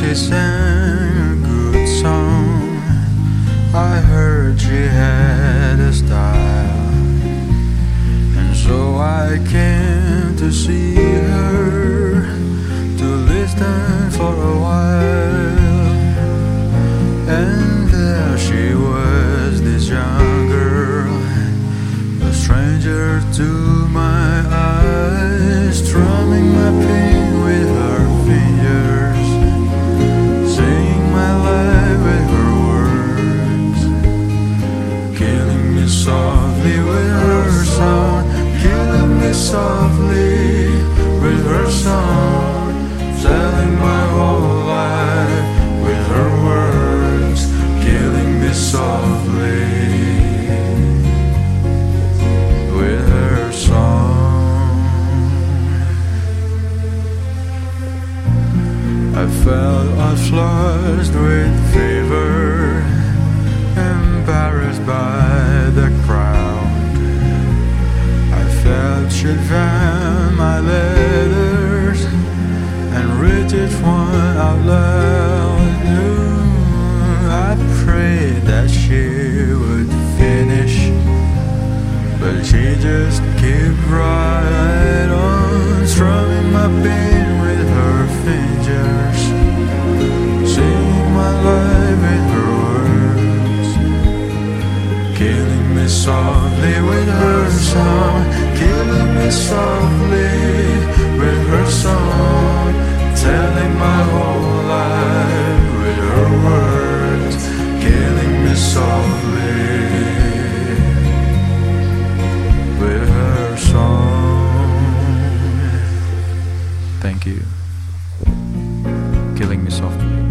She sang a good song. I heard she had a style, and so I came to see her to listen for a while. And there she was, this young girl, a stranger to my. Softly with her song, telling my whole life with her words, killing me softly with her song. I felt I flushed with fever, she'd found my letters and read each one out loud. I prayed that she would finish. But she just kept right on strumming my pain with her fingers, singing my life with her words, killing me softly with her song, softly with her song, telling my whole life with her words, killing me softly with her song. Thank you, killing me softly.